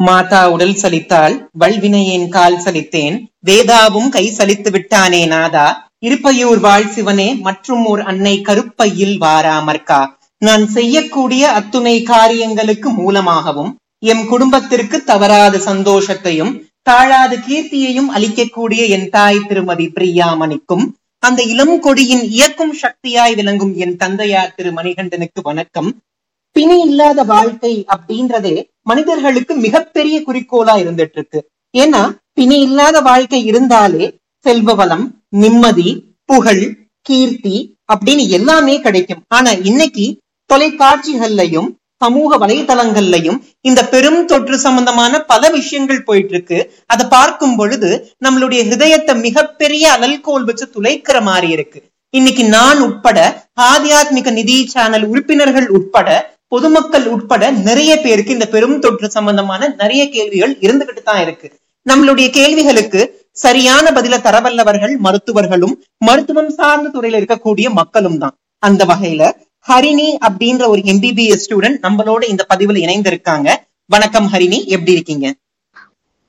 மாதா உடல் சலித்தால் வல்வினையேன் கால் சலித்தேன் வேதாவும் கை சலித்து விட்டானே நாதா இருப்பையூர் வாழ் சிவனே மற்றும் ஓர் அன்னை கருப்பையில் வாராமற்கா நான் செய்யக்கூடிய அத்துணை காரியங்களுக்கு மூலமாகவும் எம் குடும்பத்திற்கு தவறாத சந்தோஷத்தையும் தாழாத கீர்த்தியையும் அளிக்கக்கூடிய என் தாய் திருமதி பிரியாமணிக்கும் அந்த இளம் கொடியின் இயக்கும் சக்தியாய் விளங்கும் என் தந்தையார் திரு மணிகண்டனுக்கு வணக்கம். பிணி இல்லாத வாழ்க்கை அப்படின்றதே மனிதர்களுக்கு மிகப்பெரிய குறிக்கோளா இருந்துட்டு இருக்கு ஏன்னா பிணி இல்லாத வாழ்க்கை இருந்தாலே செல்வ வளம் நிம்மதி புகழ் கீர்த்தி அப்படின்னு எல்லாமே கிடைக்கும். ஆனா இன்னைக்கு தொலைக்காட்சிகள்லையும் சமூக வலைதளங்கள்லையும் இந்த பெரும் தொற்று சம்பந்தமான பல விஷயங்கள் போயிட்டு இருக்கு அதை பார்க்கும் பொழுது நம்மளுடைய ஹிருதயத்தை மிகப்பெரிய அலல்கோல் வச்சு துளைக்கிற மாதிரி இருக்கு. இன்னைக்கு நான் உட்பட ஆத்தியாத்மிக நிதி சேனல் உறுப்பினர்கள் உட்பட பொதுமக்கள் உட்பட நிறைய பேருக்கு இந்த பெரும் தொற்று சம்பந்தமான நிறைய கேள்விகள் இருந்துகிட்டு தான் இருக்கு. நம்மளுடைய கேள்விகளுக்கு சரியான பதில தரவல்லவர்கள் மருத்துவர்களும் மருத்துவம் சார்ந்த துறையில இருக்கக்கூடிய மக்களும் தான். அந்த வகையில ஹரிணி அப்படின்ற ஒரு எம்பிபிஎஸ் ஸ்டூடெண்ட் நம்மளோட இந்த பதிவுல இணைந்திருக்காங்க. வணக்கம் ஹரிணி எப்படி இருக்கீங்க?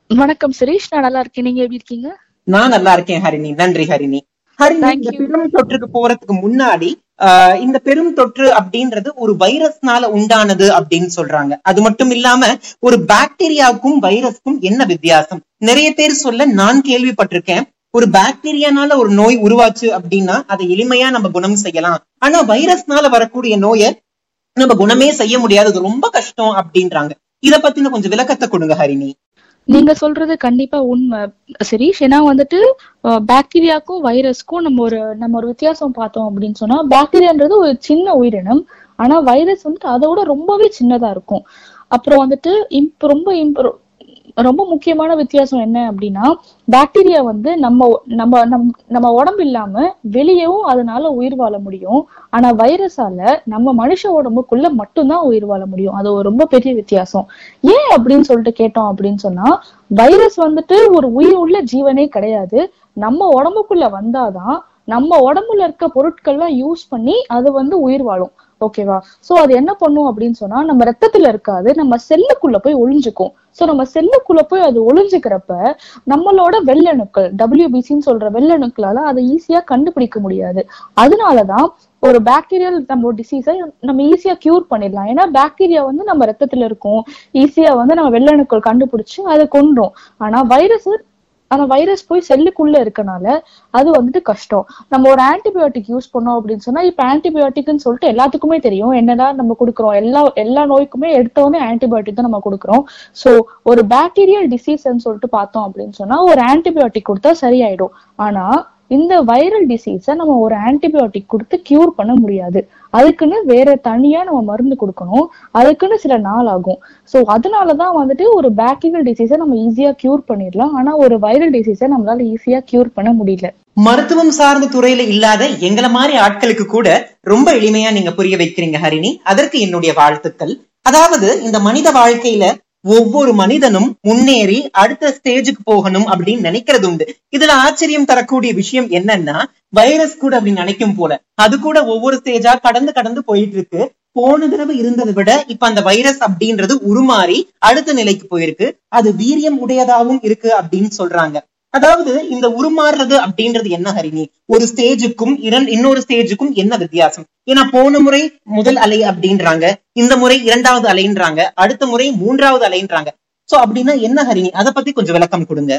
வணக்கம் சுரேஷ் நான் நல்லா இருக்கேன். நீங்க எப்படி இருக்கீங்க? நான் நல்லா இருக்கேன் ஹரிணி. நன்றி ஹரிணி. ஹரிணி இந்த. பெரும் தொற்றுக்கு போறதுக்கு முன்னாடி இந்த பெரும் தொற்று அப்படின்றது ஒரு வைரஸ்னால உண்டானது அப்படின்னு சொல்றாங்க. அது மட்டும் இல்லாம ஒரு பாக்டீரியாவுக்கும் வைரஸ்க்கும் என்ன வித்தியாசம்? நிறைய பேர் சொல்ல நான் கேள்விப்பட்டிருக்கேன். ஒரு பாக்டீரியானால ஒரு நோய் உருவாச்சு அப்படின்னா அதை எளிமையா நம்ம குணம் செய்யலாம். ஆனா வைரஸ்னால வரக்கூடிய நோயை நம்ம குணமே செய்ய முடியாது. அது ரொம்ப கஷ்டம் அப்படின்றாங்க. இத பத்தின கொஞ்சம் விளக்கத்தை கொடுங்க ஹரிணி. நீங்க சொல்றது கண்டிப்பா உண்மை. சரீஷ் ஏன்னா வந்துட்டு பாக்டீரியாக்கும் வைரஸ்க்கும் நம்ம ஒரு நம்ம ஒரு வித்தியாசம் பார்த்தோம் அப்படின்னு சொன்னா பாக்டீரியான்றது ஒரு சின்ன உயிரினம். ஆனா வைரஸ் வந்துட்டு அதோட ரொம்பவே சின்னதா இருக்கும். அப்புறம் வந்துட்டு இம்ப் ரொம்ப இம்ப் ரொம்ப முக்கியமான வித்தியாசம் என்ன அப்படின்னா பாக்டீரியா வந்து நம்ம நம்ம நம் நம்ம உடம்பு இல்லாம வெளியவும் அதனால உயிர் வாழ முடியும். ஆனா வைரஸால நம்ம மனுஷ உடம்புக்குள்ள மட்டும்தான் உயிர் வாழ முடியும். அது ஒரு ரொம்ப பெரிய வித்தியாசம். ஏன் அப்படின்னு சொல்லிட்டு கேட்டோம் அப்படின்னு சொன்னா வைரஸ் வந்துட்டு ஒரு உயிர் உள்ள ஜீவனே கிடையாது. நம்ம உடம்புக்குள்ள வந்தாதான் நம்ம உடம்புல இருக்க பொருட்கள்லாம் யூஸ் பண்ணி அது வந்து உயிர் வாழும். ஓகேவா சோ அது என்ன பண்ணும் அப்படின்னு சொன்னா நம்ம ரத்தத்துல இருக்காது நம்ம செல்லுக்குள்ள போய் ஒளிஞ்சுக்கும். சோ நம்ம செல்லுக்குள்ள போய் அது ஒளிஞ்சுக்கிறப்ப நம்மளோட வெள்ளணுக்கள் டபிள்யூபிசின்னு சொல்ற வெள்ளணுக்களால அதை ஈஸியா கண்டுபிடிக்க முடியாது. அதனாலதான் ஒரு பாக்டீரியல் நம்ம டிசீஸை நம்ம ஈஸியா கியூர் பண்ணிடலாம். ஏன்னா பாக்டீரியா வந்து நம்ம ரத்தத்துல இருக்கும். ஈஸியா வந்து நம்ம வெள்ளணுக்கள் கண்டுபிடிச்சு அதை கொன்றோம். ஆனா வைரஸ் ஆனா வைரஸ் போய் செல்லுக்குள்ள இருக்கனால அது வந்துட்டு கஷ்டம். நம்ம ஒரு ஆன்டிபயோட்டிக் யூஸ் பண்ணோம் அப்படின்னு சொன்னா இப்ப ஆன்டிபயோட்டிக்னு சொல்லிட்டு எல்லாத்துக்குமே தெரியும். என்னதான் நம்ம கொடுக்குறோம்? எல்லா எல்லா நோய்க்குமே எடுத்தோடனே ஆன்டிபயோட்டிக் தான் நம்ம கொடுக்குறோம். சோ ஒரு பாக்டீரியல் டிசீஸ்ன்னு சொல்லிட்டு பார்த்தோம் அப்படின்னு சொன்னா ஒரு ஆன்டிபயோட்டிக் கொடுத்தா சரியாயிடும். ஆனா இந்த வைரல் டிசீஸ நம்ம ஒரு ஆன்டிபயோட்டிக் கொடுத்து கியூர் பண்ண முடியாது. அதுக்குன்னு வேற தனியா நம்ம மருந்து கொடுக்கணும். அதுக்குன்னு சில நாள் ஆகும். சோ அதனாலதான் வந்துட்டு ஒரு பேக்டீரியல் டிசீஸை நம்ம ஈஸியா கியூர் பண்ணிடலாம். ஆனா ஒரு வைரல் டிசீஸை நம்மளால ஈஸியா கியூர் பண்ண முடியல. மருத்துவம் சார்ந்த துறையில இல்லாத எங்களை மாதிரி ஆட்களுக்கு கூட ரொம்ப எளிமையா நீங்க புரிய வைக்கிறீங்க ஹரிணி. அதற்கு என்னுடைய வாழ்த்துக்கள். அதாவது இந்த மனித வாழ்க்கையில ஒவ்வொரு மனிதனும் முன்னேறி அடுத்த ஸ்டேஜுக்கு போகணும் அப்படின்னு நினைக்கிறது உண்டு. இதுல ஆச்சரியம் தரக்கூடிய விஷயம் என்னன்னா வைரஸ் கூட அப்படின்னு நினைக்கும் போல. அது கூட ஒவ்வொரு ஸ்டேஜா கடந்து கடந்து போயிட்டு இருக்கு. போன தடவை இருந்ததை விட இப்ப அந்த வைரஸ் அப்படின்றது உருமாறி அடுத்த நிலைக்கு போயிருக்கு. அது வீரியம் உடையதாகவும் இருக்கு அப்படின்னு சொல்றாங்க. அதாவது இந்த உருமாறுறது அப்படின்றது என்ன ஹரிணி? ஒரு ஸ்டேஜுக்கும் இரண் இன்னொரு ஸ்டேஜுக்கும் என்ன வித்தியாசம்? ஏன்னா போன முறை முதல் அலை அப்படின்றாங்க இந்த முறை இரண்டாவது அலைன்றாங்க அடுத்த முறை மூன்றாவது அலைன்றாங்க. சோ அப்படின்னா என்ன ஹரிணி? அதை பத்தி கொஞ்சம் விளக்கம் கொடுங்க.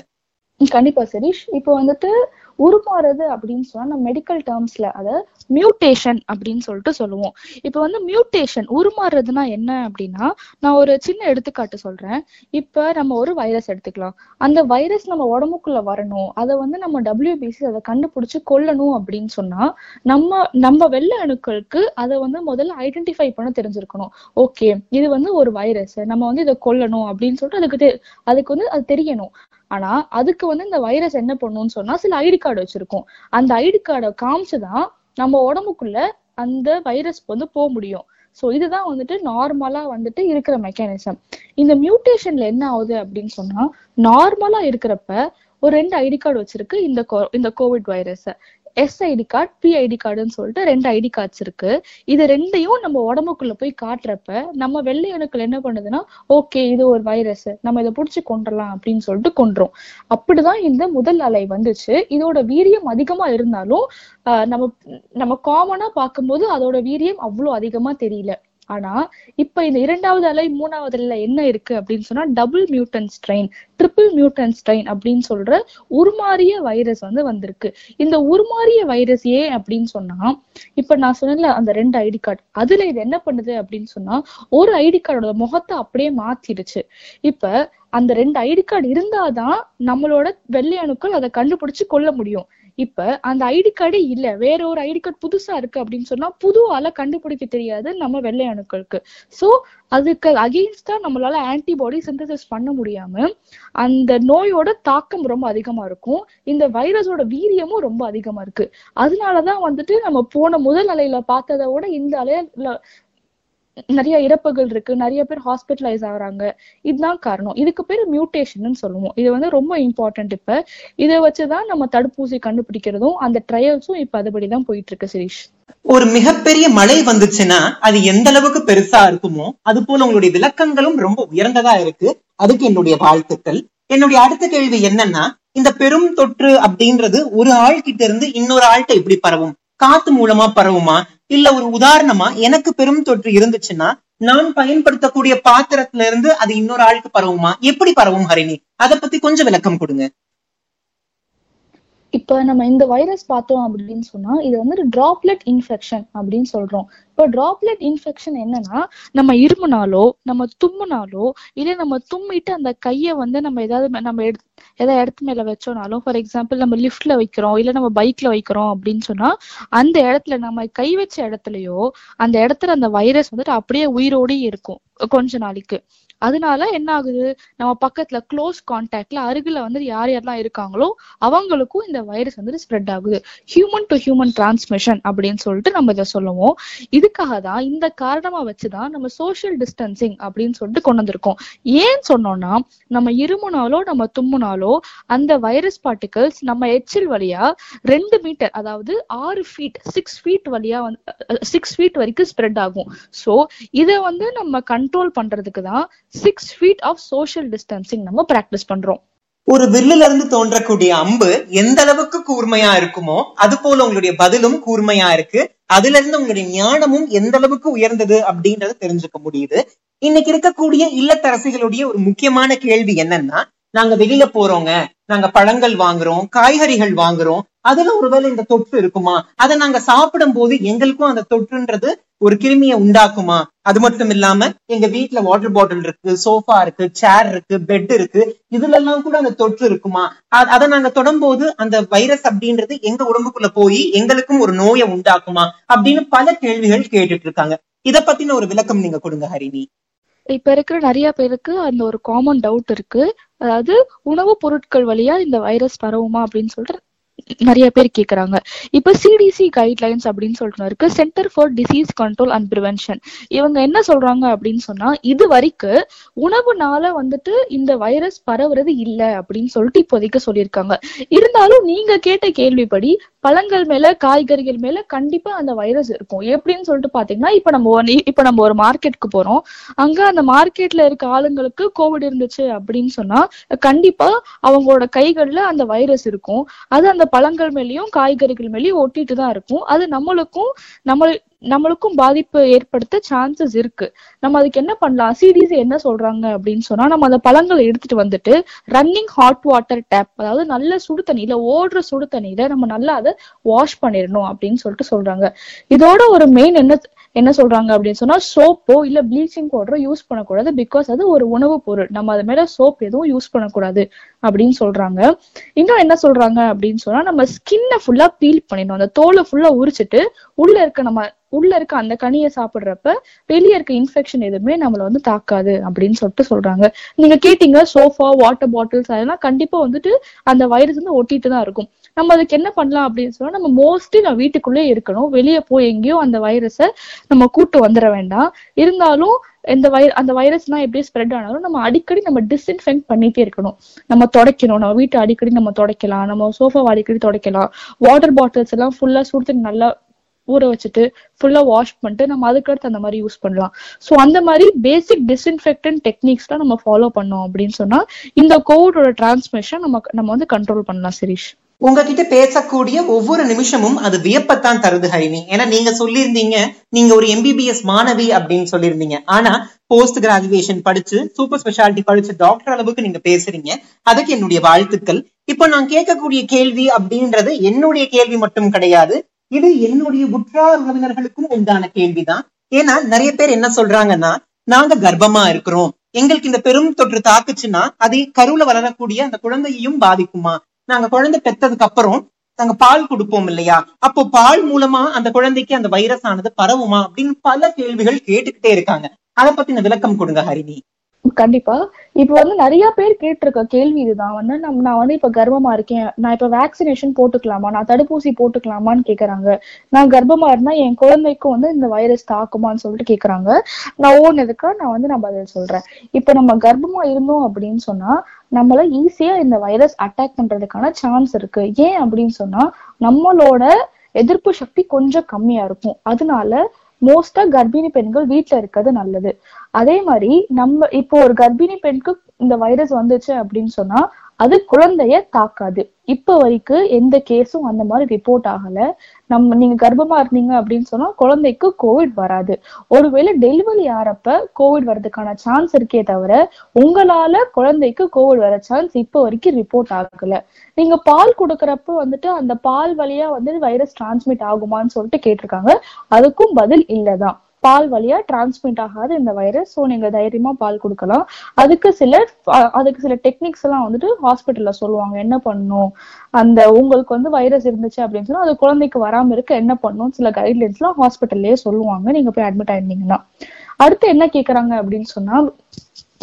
கண்டிப்பா சரீஷ் இப்போ வந்துட்டு உருமாறுது அப்படின்னு சொன்னா நம்ம மெடிக்கல் டேர்ம்ஸ்ல அத மியூட்டேஷன் அப்படின்னு சொல்லிட்டு சொல்லுவோம். இப்போ வந்து மியூட்டேஷன் உருமாறுறதுனா என்ன அப்படின்னா நான் ஒரு சின்ன எடுத்துக்காட்டு சொல்றேன். இப்ப நம்ம ஒரு வைரஸ் எடுத்துக்கலாம். அந்த வைரஸ் நம்ம உடம்புக்குள்ள வரணும். அதை வந்து நம்ம டபிள்யூபிசி அதை கண்டுபிடிச்சு கொல்லணும் அப்படின்னு சொன்னா நம்ம நம்ம வெள்ள அணுக்களுக்கு அதை வந்து முதல்ல ஐடென்டிஃபை பண்ண தெரிஞ்சிருக்கணும். ஓகே இது வந்து ஒரு வைரஸ் நம்ம வந்து இதை கொல்லணும் அப்படின்னு சொல்லிட்டு அதுக்கு அதுக்கு வந்து அது தெரியணும். ஆனா அதுக்கு வந்து இந்த வைரஸ் என்ன பண்ணும்னு சொன்னா சில ஐடி கார்டு வச்சிருக்கும். அந்த ஐடி கார்டை காமிச்சுதான் நம்ம உடம்புக்குள்ள அந்த வைரஸ் வந்து போக முடியும். சோ இதுதான் வந்துட்டு நார்மலா வந்துட்டு இருக்கிற மெக்கானிசம் இந்த மியூட்டேஷன்ல என்ன ஆகுது அப்படின்னு சொன்னா நார்மலா இருக்கிறப்ப ஒரு ரெண்டு ஐடி கார்டு வச்சிருக்கு இந்த இந்த COVID virus S ID card P ID கார்டுன்னு சொல்லிட்டு ரெண்டு ஐடி கார்ட்ஸ் இருக்கு. இது ரெண்டையும் நம்ம உடம்புக்குள்ள போய் காட்டுறப்ப நம்ம வெள்ளை அணுக்கள் என்ன பண்ணுதுன்னா ஓகே இது ஒரு வைரஸ் நம்ம இதை புடிச்சு கொண்டுடலாம் அப்படின்னு சொல்லிட்டு கொன்றோம். அப்படிதான் இந்த முதல் அலை வந்துச்சு. இதோட வீரியம் அதிகமா இருந்தாலும் ஆஹ் நம்ம நம்ம காமனா பார்க்கும்போது அதோட வீரியம் அவ்வளோ அதிகமா தெரியல. ஆனா இப்ப இந்த இரண்டாவது அலை மூணாவது அலைல என்ன இருக்கு அப்படின்னு சொன்னா double mutant strain triple mutant strain அப்படின்னு சொல்ற உருமாறிய வைரஸ் வந்து வந்திருக்கு. இந்த உருமாறிய வைரஸ் ஏன் அப்படின்னு சொன்னா இப்ப நான் சொன்னேன்ல அந்த ரெண்டு ஐடி கார்டு அதுல இது என்ன பண்ணுது அப்படின்னு சொன்னா ஒரு ஐடி கார்டோட முகத்தை அப்படியே மாத்திடுச்சு. இப்ப அந்த ரெண்டு ஐடி கார்டு இருந்தாதான் நம்மளோட வெள்ளை அணுக்கள் அதை கண்டுபிடிச்சு கொள்ள முடியும். இப்ப அந்த ஐடி கார்டே இல்ல. வேற ஒரு ஐடி கார்டு புதுசா இருக்கு அப்படின்னு சொன்னா புது ஆளை கண்டுபிடிக்க தெரியாது நம்ம வெள்ளை அணுக்களுக்கு. சோ அதுக்கு அகெயின்ஸ்டா நம்மளால ஆன்டிபாடி சிந்தசிஸ் பண்ண முடியாம அந்த நோயோட தாக்கம் ரொம்ப அதிகமா இருக்கும். இந்த வைரஸோட வீரியமும் ரொம்ப அதிகமா இருக்கு. அதனாலதான் வந்துட்டு நம்ம போன முதல் அலையில பார்த்ததை விட இந்த அலையில நிறைய இறப்புகள் இருக்கு. நிறைய பேர் ஹாஸ்பிட்டலைஸ் ஆகுறாங்க. இதுதான் காரணம். இதுக்கு பேர் மியூட்டேஷன் சொல்லுவோம். இது வந்து ரொம்ப இம்பார்ட்டன்ட் இப்ப. இதை வச்சுதான் நம்ம தடுப்பூசி கண்டுபிடிக்கிறதும் அந்த ட்ரையல்ஸும் இப்ப அதுபடிதான் போயிட்டு இருக்கு சிரீஷ். ஒரு மிகப்பெரிய மழை வந்துச்சுன்னா அது எந்த அளவுக்கு பெருசா இருக்குமோ அது போல உங்களுடைய விளக்கங்களும் ரொம்ப உயர்ந்ததா இருக்கு. அதுக்கு என்னுடைய வாழ்த்துக்கள். என்னுடைய அடுத்த கேள்வி என்னன்னா இந்த பெரும் தொற்று அப்படின்றது ஒரு ஆள் கிட்ட இருந்து இன்னொரு ஆள்கிட்ட எப்படி பரவும்? காத்து மூலமா பரவுமா? இல்ல ஒரு உதாரணமா எனக்கு பெரும் தொற்று இருந்துச்சுன்னா நான் பயன்படுத்தக்கூடிய பாத்திரத்துல இருந்து அது இன்னொரு ஆளுக்கு பரவுமா? எப்படி பரவும் ஹரிணி? அதை பத்தி கொஞ்சம் விளக்கம் கொடுங்க. இப்ப நம்ம இந்த வைரஸ் பார்த்தோம் அப்படின்னு சொன்னா இது வந்து டிராப்லெட் இன்ஃபெக்ஷன் அப்படின்னு சொல்றோம். இப்போ டிராப்லெட் இன்ஃபெக்ஷன் என்னன்னா நம்ம இருமுனாலோ நம்ம தும்முனாலோ இல்ல நம்ம தும்மிட்டு அந்த கைய வந்து நம்ம ஏதாவது நம்ம எடுத்து ஏதாவது இடத்து மேல வச்சோனாலும் ஃபார் எக்ஸாம்பிள் நம்ம லிஃப்ட்ல வைக்கிறோம் இல்ல நம்ம பைக்ல வைக்கிறோம் அப்படின்னு சொன்னா அந்த இடத்துல நம்ம கை வச்ச இடத்துலயோ அந்த இடத்துல அந்த வைரஸ் வந்துட்டு அப்படியே உயிரோடயே இருக்கும் கொஞ்ச நாளைக்கு. அதனால என்ன ஆகுது? நம்ம பக்கத்துல க்ளோஸ் கான்டாக்ட்ல அருகில வந்து யார் யாரெல்லாம் இருக்காங்களோ அவங்களுக்கும் இந்த வைரஸ் வந்து ஸ்ப்ரெட் ஆகுது. ஹியூமன் டு ஹியூமன் டிரான்ஸ்மிஷன் அப்படின்னு சொல்லிட்டு நம்ம இதை சொல்லுவோம். இதுக்காக தான் இந்த காரணமா வச்சுதான் நம்ம சோஷியல் டிஸ்டன்சிங் அப்படின்னு சொல்லிட்டு கொண்டு வந்திருக்கோம். ஏன் சொன்னோம்னா நம்ம இருமுனாலோ நம்ம தும்முனாலோ அந்த வைரஸ் பார்ட்டிகல்ஸ் நம்ம எச்சில் வழியா ரெண்டு மீட்டர் அதாவது ஆறு ஃபீட் சிக்ஸ் ஃபீட் வழியா வந்து சிக்ஸ் ஃபீட் வரைக்கும் ஸ்ப்ரெட் ஆகும். சோ இதை வந்து நம்ம கண்ட்ரோல் பண்றதுக்கு தான் six feet of social distancing நம்ம பிராக்டிஸ் பண்றோம். ஒரு வில்லுல இருந்து தோன்றக்கூடிய அம்பு எந்த அளவுக்கு கூர்மையா இருக்குமோ அது போல உங்களுடைய பதிலும் கூர்மையா இருக்கு. அதுல இருந்து உங்களுடைய ஞானமும் எந்த அளவுக்கு உயர்ந்தது அப்படின்றத தெரிஞ்சுக்க முடியுது. இன்னைக்கு இருக்கக்கூடிய இல்லத்தரசிகளுடைய ஒரு முக்கியமான கேள்வி என்னன்னா நாங்க வெளியில போறோங்க நாங்க பழங்கள் வாங்குறோம் காய்கறிகள் வாங்குறோம் அதுல ஒருவேளை இந்த தொற்று இருக்குமா? அதை நாங்க சாப்பிடும் போது எங்களுக்கும் அந்த தொற்றுன்றது ஒரு கிருமியை உண்டாக்குமா? அது மட்டும் இல்லாம எங்க வீட்டுல வாட்டர் பாட்டில் இருக்கு சோஃபா இருக்கு சேர் இருக்கு பெட் இருக்கு இதுல எல்லாம் கூட அந்த தொற்று இருக்குமா? அதை நாங்க தொடும்போது அந்த வைரஸ் அப்படின்றது எங்க உடம்புக்குள்ள போய் எங்களுக்கும் ஒரு நோயை உண்டாக்குமா? அப்படின்னு பல கேள்விகள் கேட்டுட்டு இருக்காங்க இத பத்தின ஒரு விளக்கம் நீங்க கொடுங்க ஹரிணி. இப்ப இருக்கிற நிறைய பேருக்கு அந்த ஒரு காமன் டவுட் இருக்கு. அதாவது உணவுப் பொருட்கள் வழியா இந்த வைரஸ் பரவுமா அப்படின்னு சொல்லிட்டு நிறைய பேர் கேக்குறாங்க. இப்ப சிடிசி கைட்லைன்ஸ் அப்படின்னு சொல்லிட்டு இருக்கு centre for disease control and prevention இவங்க என்ன சொல்றாங்க அப்படின்னு சொன்னா இது வரைக்கும் உணவுனால வந்துட்டு இந்த வைரஸ் பரவுறது இல்ல அப்படின்னு சொல்லிட்டு இப்போதைக்கு சொல்லியிருக்காங்க. இருந்தாலும் நீங்க கேட்ட கேள்விப்படி பழங்கள் மேல காய்கறிகள் மேல கண்டிப்பா அந்த வைரஸ் இருக்கும். எப்படின்னு சொல்லிட்டு பாத்தீங்கன்னா இப்ப நம்ம ஒரு இப்ப நம்ம ஒரு மார்க்கெட்டுக்கு போறோம். அங்க அந்த மார்க்கெட்ல இருக்க ஆளுங்களுக்கு கோவிட் இருந்துச்சு அப்படின்னு சொன்னா கண்டிப்பா அவங்களோட கைகள்ல அந்த வைரஸ் இருக்கும். அது அந்த பழங்கள் மேலயும் காய்கறிகள் மேலயும் ஒட்டிட்டு தான் இருக்கும். அது நம்மளுக்கும் நம்ம நம்மளுக்கும் பாதிப்பு ஏற்படுத்த சான்சஸ் இருக்கு. நம்ம அதுக்கு என்ன பண்ணலாம்? சிடிசி என்ன சொல்றாங்க அப்படின்னு சொன்னா நம்ம அந்த பழங்களை எடுத்துட்டு வந்துட்டு ரன்னிங் ஹாட் வாட்டர் டேப் அதாவது நல்ல சுடு தண்ணியில ஓடுற சுடு தண்ணியில நம்ம நல்லா அதை வாஷ் பண்ணிடணும் அப்படின்னு சொல்லிட்டு சொல்றாங்க. இதோட ஒரு மெயின் என்ன என்ன சொல்றாங்க அப்படின்னு சொன்னா சோப்போ இல்ல ப்ளீச்சிங் பவுடரோ யூஸ் பண்ணக்கூடாது பிகாஸ் அது ஒரு உணவுப் பொருள். நம்ம அது மேல சோப் எதுவும் யூஸ் பண்ணக்கூடாது. அப்படின்னு சொல்றாங்க. இன்னும் என்ன சொல்றாங்க அப்படின்னு சொன்னா நம்ம ஸ்கின்னை ஃபுல்லா பீல் பண்ணிடணும். அந்த தோலை ஃபுல்லா உரிச்சிட்டு உள்ள இருக்க நம்ம உள்ள இருக்க அந்த கனியை சாப்பிடுறப்ப வெளியே இருக்க இன்ஃபெக்ஷன் எதுவுமே நம்மள வந்து தாக்காது அப்படின்னு சொல்லிட்டு சொல்றாங்க. நீங்க கேட்டீங்க சோஃபா வாட்டர் பாட்டில்ஸ் அதெல்லாம் கண்டிப்பா வந்துட்டு அந்த வைரஸ் வந்து ஒட்டிட்டு தான் இருக்கும். நம்ம அதுக்கு என்ன பண்ணலாம் அப்படின்னு சொன்னா நம்ம மோஸ்ட்லி நம்ம வீட்டுக்குள்ளே இருக்கணும். வெளியே போய் எங்கேயும் அந்த வைரஸை நம்ம கூட்டு வந்துட வேண்டாம். இருந்தாலும் இந்த வை அந்த வைரஸ்லாம் எப்படி ஸ்ப்ரெட் ஆனாலும் நம்ம அடிக்கடி நம்ம டிஸ்இன்ஃபெக்ட் பண்ணிட்டே இருக்கணும். நம்ம துடைக்கணும். நம்ம வீட்டை அடிக்கடி நம்ம துடைக்கலாம். நம்ம சோஃபாவை அடிக்கடி துடைக்கலாம். வாட்டர் பாட்டில்ஸ் எல்லாம் ஃபுல்லா சுடுத்து நல்லா ஊற வச்சுட்டு ஃபுல்லா வாஷ் பண்ணிட்டு நம்ம அதுக்கடுத்து அந்த மாதிரி யூஸ் பண்ணலாம். ஸோ அந்த மாதிரி பேசிக் டிஸ்இன்ஃபெக்டன் டெக்னிக்ஸ்லாம் நம்ம ஃபாலோ பண்ணோம் அப்படின்னு சொன்னா இந்த கோவிடோட டிரான்ஸ்மிஷன் நம்ம நம்ம வந்து கண்ட்ரோல் பண்ணலாம் சிரீஷ் உங்ககிட்ட பேசக்கூடிய ஒவ்வொரு நிமிஷமும் அது வியப்பத்தான் தருது ஹரிணி. ஏன்னா நீங்க சொல்லியிருந்தீங்க நீங்க ஒரு எம்பிபிஎஸ் மாணவி அப்படின்னு சொல்லியிருந்தீங்க. ஆனா போஸ்ட் கிராஜுவேஷன் படிச்சு சூப்பர் ஸ்பெஷாலிட்டி படிச்சு டாக்டர் அளவுக்கு நீங்க பேசுறீங்க. அதுக்கு என்னுடைய வாழ்த்துக்கள். இப்போ நான் கேட்கக்கூடிய கேள்வி அப்படின்றது என்னுடைய கேள்வி மட்டும் கிடையாது. இது என்னுடைய உற்றார் உறவினர்களுக்கும் உண்டான கேள்விதான். ஏன்னா நிறைய பேர் என்ன சொல்றாங்கன்னா நாங்க கர்ப்பமா இருக்கிறோம். எங்களுக்கு இந்த பெரும் தொற்று தாக்குச்சுன்னா அது கருவுல வளரக்கூடிய அந்த குழந்தையையும் பாதிக்குமா? நாங்க குழந்தை பெத்ததுக்கு அப்புறம் நாங்க பால் கொடுப்போம் இல்லையா? அப்போ பால் மூலமா அந்த குழந்தைக்கு அந்த வைரஸ் ஆனது பரவுமா அப்படின்னு பல கேள்விகள் கேட்டுக்கிட்டே இருக்காங்க. அதை பத்தின விளக்கம் கொடுங்க ஹரிணி. கண்டிப்பா. இப்ப வந்து நிறைய பேர் கேட்டிருக்க கேள்வி இதுதான். வந்து நம்ம நான் வந்து இப்ப கர்ப்பமா இருக்கேன். நான் இப்ப வேக்சினேஷன் போட்டுக்கலாமா? நான் தடுப்பூசி போட்டுக்கலாமான்னு கேக்குறாங்க. நான் கர்ப்பமா இருந்தா என் குழந்தைக்கும் வந்து இந்த வைரஸ் தாக்குமான்னு சொல்லிட்டு கேக்குறாங்க. நான் ஓடுனதுக்கா நான் வந்து நான் பதில் சொல்றேன். இப்ப நம்ம கர்ப்பமா இருந்தோம் அப்படின்னு சொன்னா நம்மள ஈஸியா இந்த வைரஸ் அட்டாக் பண்றதுக்கான சான்ஸ் இருக்கு. ஏன் அப்படின்னு சொன்னா நம்மளோட எதிர்ப்பு சக்தி கொஞ்சம் கம்மியா இருக்கும். அதனால மோஸ்டா கர்ப்பிணி பெண்கள் வீட்டுல இருக்கிறது நல்லது. அதே மாதிரி நம்ம இப்போ ஒரு கர்ப்பிணி பெண்ணுக்கு இந்த வைரஸ் வந்துச்சு அப்படின்னு சொன்னா அது குழந்தைய தாக்காது. இப்ப வரைக்கும் எந்த கேஸும் அந்த மாதிரி ரிப்போர்ட் ஆகல. நம்ம நீங்க கர்ப்பமா இருந்தீங்க அப்படின்னு சொன்னா குழந்தைக்கு கோவிட் வராது. ஒருவேளை டெலிவரி ஆறப்ப கோவிட் வர்றதுக்கான சான்ஸ் இருக்கே தவிர உங்களால குழந்தைக்கு கோவிட் வர சான்ஸ் இப்ப வரைக்கும் ரிப்போர்ட் ஆகல. நீங்க பால் கொடுக்கறப்ப வந்துட்டு அந்த பால் வழியா வந்து வைரஸ் டிரான்ஸ்மிட் ஆகுமான்னு சொல்லிட்டு கேட்டிருக்காங்க. அதுக்கும் பதில் இல்லதான். பால் வழியா டிரான்ஸ்மிட் ஆகாது இந்த வைரஸ் ஸோ நீங்க தைரியமா பால் கொடுக்கலாம். அதுக்கு சில அதுக்கு சில டெக்னிக்ஸ் எல்லாம் வந்துட்டு ஹாஸ்பிட்டல்ல சொல்லுவாங்க. என்ன பண்ணும்? அந்த உங்களுக்கு வந்து வைரஸ் இருந்துச்சு அப்படின்னு சொன்னா அது குழந்தைக்கு வராம இருக்க என்ன பண்ணும்? சில கைட்லைன்ஸ் எல்லாம் ஹாஸ்பிட்டல்லயே சொல்லுவாங்க. நீங்க போய் அட்மிட் ஆயிருந்தீங்கன்னா. அடுத்து என்ன கேக்குறாங்க அப்படின்னு சொன்னா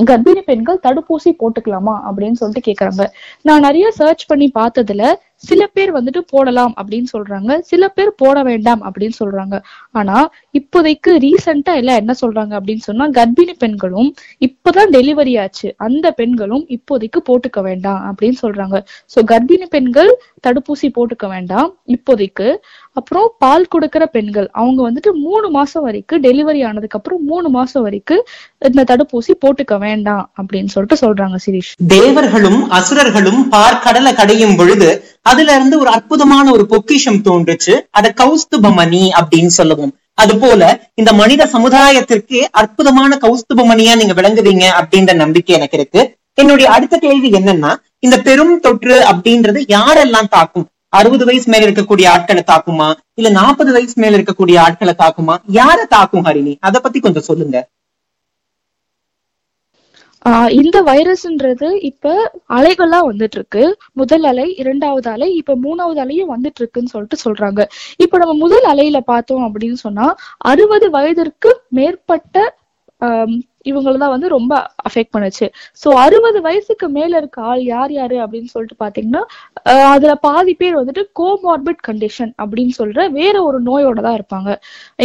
கர்ப்பிணி பெண்கள் தடுப்பூசி போட்டுக்கலாமா அப்படின்னு சொல்லிட்டு கேக்குறாங்க. நான் நிறைய சர்ச் பண்ணி பார்த்ததுல சில பேர் வந்துட்டு போடலாம் அப்படின்னு சொல்றாங்க. சில பேர் போட வேண்டாம் அப்படின்னு சொல்றாங்க. ஆனா இப்போதைக்கு ரீசெண்டா எல்லாம் என்ன சொல்றாங்க அப்படின்னு சொன்னா கர்ப்பிணி பெண்களும் இப்பதான் டெலிவரி ஆச்சு. அந்த பெண்களும் இப்போதைக்கு போட்டுக்க வேண்டாம் அப்படின்னு சொல்றாங்க. சோ கர்ப்பிணி பெண்கள் தடுப்பூசி போட்டுக்க வேண்டாம் இப்போதைக்கு. அப்புறம் பால் கொடுக்கிற பெண்கள் அவங்க வந்துட்டு மூணு மாசம் வரைக்கும் டெலிவரி ஆனதுக்கு அப்புறம் மூணு மாசம் வரைக்கும் இந்த தடுப்பூசி போட்டுக்க வேண்டாம் அப்படின்னு சொல்லிட்டு சொல்றாங்க சிரீஷ். தேவர்களும் அசுரர்களும் பார்க்கடலை கடையும் பொழுது அதுல இருந்து ஒரு அற்புதமான ஒரு பொக்கிஷம் தோன்றுச்சு. அத கௌஸ்துபமணி அப்படின்னு சொல்லுவோம். அது போல இந்த மனித சமுதாயத்திற்கு அற்புதமான கௌஸ்துபமணியா நீங்க விளங்குவீங்க அப்படின்ற நம்பிக்கை எனக்கு இருக்கு. என்னுடைய அடுத்த கேள்வி என்னன்னா இந்த பெரும் தொற்று அப்படின்றது யாரெல்லாம் தாக்கும்? அறுபது வயசு மேல இருக்கக்கூடிய ஆட்களை தாக்குமா? இல்ல நாற்பது வயசு மேல இருக்கக்கூடிய ஆட்களை தாக்குமா? யார தாக்கும் ஹரிணி? அத பத்தி கொஞ்சம் சொல்லுங்க. இந்த வைரஸ்ன்றது இப்ப அலைகளா வந்துட்டு இருக்கு முதல் அலை இரண்டாவது அலை இப்ப மூணாவது அலையும் வந்துட்டு இருக்குன்னு சொல்லிட்டு சொல்றாங்க. இப்ப நம்ம முதல் அலையில பார்த்தோம் அப்படின்னு சொன்னா அறுபது வயதிற்கு மேற்பட்ட இவங்களை தான் வந்து ரொம்ப அஃபெக்ட் பண்ணுச்சு. சோ அறுபது வயசுக்கு மேல இருக்க ஆள் யார் யாரு அப்படின்னு சொல்லிட்டு பாத்தீங்கன்னா அதுல பாதி பேர் வந்துட்டு கோமார்பிட் கண்டிஷன் அப்படின்னு சொல்ற வேற ஒரு நோயோட தான் இருப்பாங்க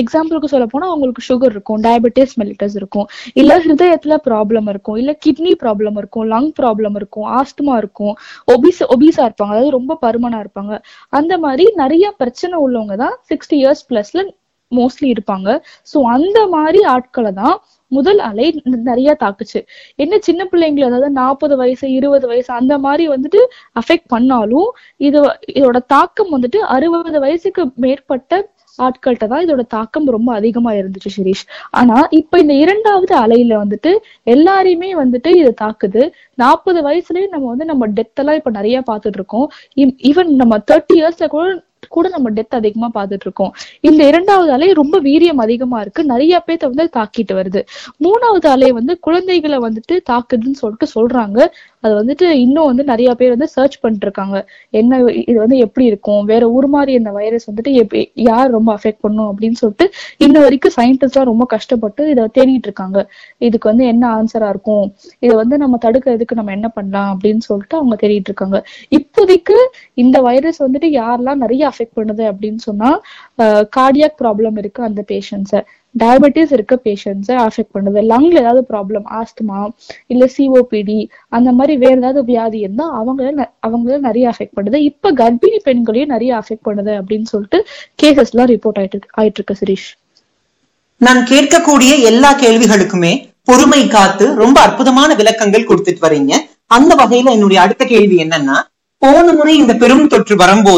எக்ஸாம்பிளுக்கு சொல்ல போனா அவங்களுக்கு சுகர் இருக்கும் டயபெட்டிஸ் மெலிட்டஸ் இருக்கும் இல்ல ஹிருதயத்துல ப்ராப்ளம் இருக்கும் இல்ல கிட்னி ப்ராப்ளம் இருக்கும் லங் ப்ராப்ளம் இருக்கும் ஆஸ்துமா இருக்கும் ஒபிஸ் ஒபிஸா இருப்பாங்க அதாவது ரொம்ப பருமனா இருப்பாங்க. அந்த மாதிரி நிறைய பிரச்சனை உள்ளவங்க தான் சிக்ஸ்டி இயர்ஸ் பிளஸ்ல மோஸ்ட்லி இருப்பாங்க. சோ அந்த மாதிரி ஆட்களை தான் முதல் அலை நிறைய தாக்குச்சு. என்ன சின்ன பிள்ளைங்களை அதாவது நாற்பது வயசு இருபது வயசு அந்த மாதிரி வந்துட்டு அஃபெக்ட் பண்ணாலும் இது இதோட தாக்கம் வந்துட்டு அறுபது வயசுக்கு மேற்பட்ட ஆட்கள்கிட்ட தான் இதோட தாக்கம் ரொம்ப அதிகமா இருந்துச்சு சிரீஷ் ஆனா இப்ப இந்த இரண்டாவது அலையில வந்துட்டு எல்லாரையுமே வந்துட்டு இது தாக்குது. நாற்பது வயசுலயே நம்ம வந்து நம்ம டெத் எல்லாம் இப்ப நிறைய பாத்துட்டு இருக்கோம். ஈவன் நம்ம தேர்ட்டி இயர்ஸ்ல கூட கூட நம்ம டெத் அதிகமா பார்த்துட்டு இருக்கோம் இந்த இரண்டாவது அலை ரொம்ப வீரியம் அதிகமா இருக்கு. நிறைய பேர்த்த வந்து தாக்கிட்டு வருது. மூணாவது அலை வந்து குழந்தைகளை வந்துட்டு தாக்குதுன்னு சொல்லிட்டு சொல்றாங்க. அது வந்துட்டு இன்னும் வந்து நிறைய பேர் வந்து சர்ச் பண்ணிட்டு இருக்காங்க என்ன இது வந்து எப்படி இருக்கும்? வேற ஊர் மாதிரி இந்த வைரஸ் வந்துட்டு எப்ப- யார் ரொம்ப அஃபெக்ட் பண்ணும் அப்படின்னு சொல்லிட்டு இன்ன வரைக்கும் சயின்டிஸ்ட்லாம் ரொம்ப கஷ்டப்பட்டு இதை தேடிட்டு இருக்காங்க இதுக்கு வந்து என்ன ஆன்சரா இருக்கும்? இதை வந்து நம்ம தடுக்கிறதுக்கு நம்ம என்ன பண்ணலாம் அப்படின்னு சொல்லிட்டு அவங்க தேடிட்டு இருக்காங்க இப்போதைக்கு இந்த வைரஸ் வந்துட்டு யாரெல்லாம் நிறைய அஃபெக்ட் பண்ணுது அப்படின்னு சொன்னா கார்டியாக் ப்ராப்ளம் இருக்கு அந்த பேஷண்ட்ஸை டயபெட்டிஸ் இருக்க பேஷண்ட்ஸை அஃபெக்ட் பண்ணுது. லங்ல ஏதாவது ப்ராப்ளம் ஆஸ்துமா இல்ல சிஓபிடி அந்த மாதிரி வேற ஏதாவது வியாதி இருந்தா அவங்கள அவங்கள நிறைய அஃபெக்ட் பண்ணுது. இப்ப கர்ப்பிணி பெண்களையும் நிறைய அஃபெக்ட் பண்ணுது அப்படின்னு சொல்லிட்டு கேசஸ் எல்லாம் ரிப்போர்ட் ஆயிட்டு ஆயிட்டு இருக்கு சிரீஷ். நான் கேட்கக்கூடிய எல்லா கேள்விகளுக்குமே பொறுமை காத்து ரொம்ப அற்புதமான விளக்கங்கள் கொடுத்துட்டு வரீங்க. அந்த வகையில என்னுடைய அடுத்த கேள்வி என்னன்னா போன முறை இந்த பெரும் தொற்று வரும்போது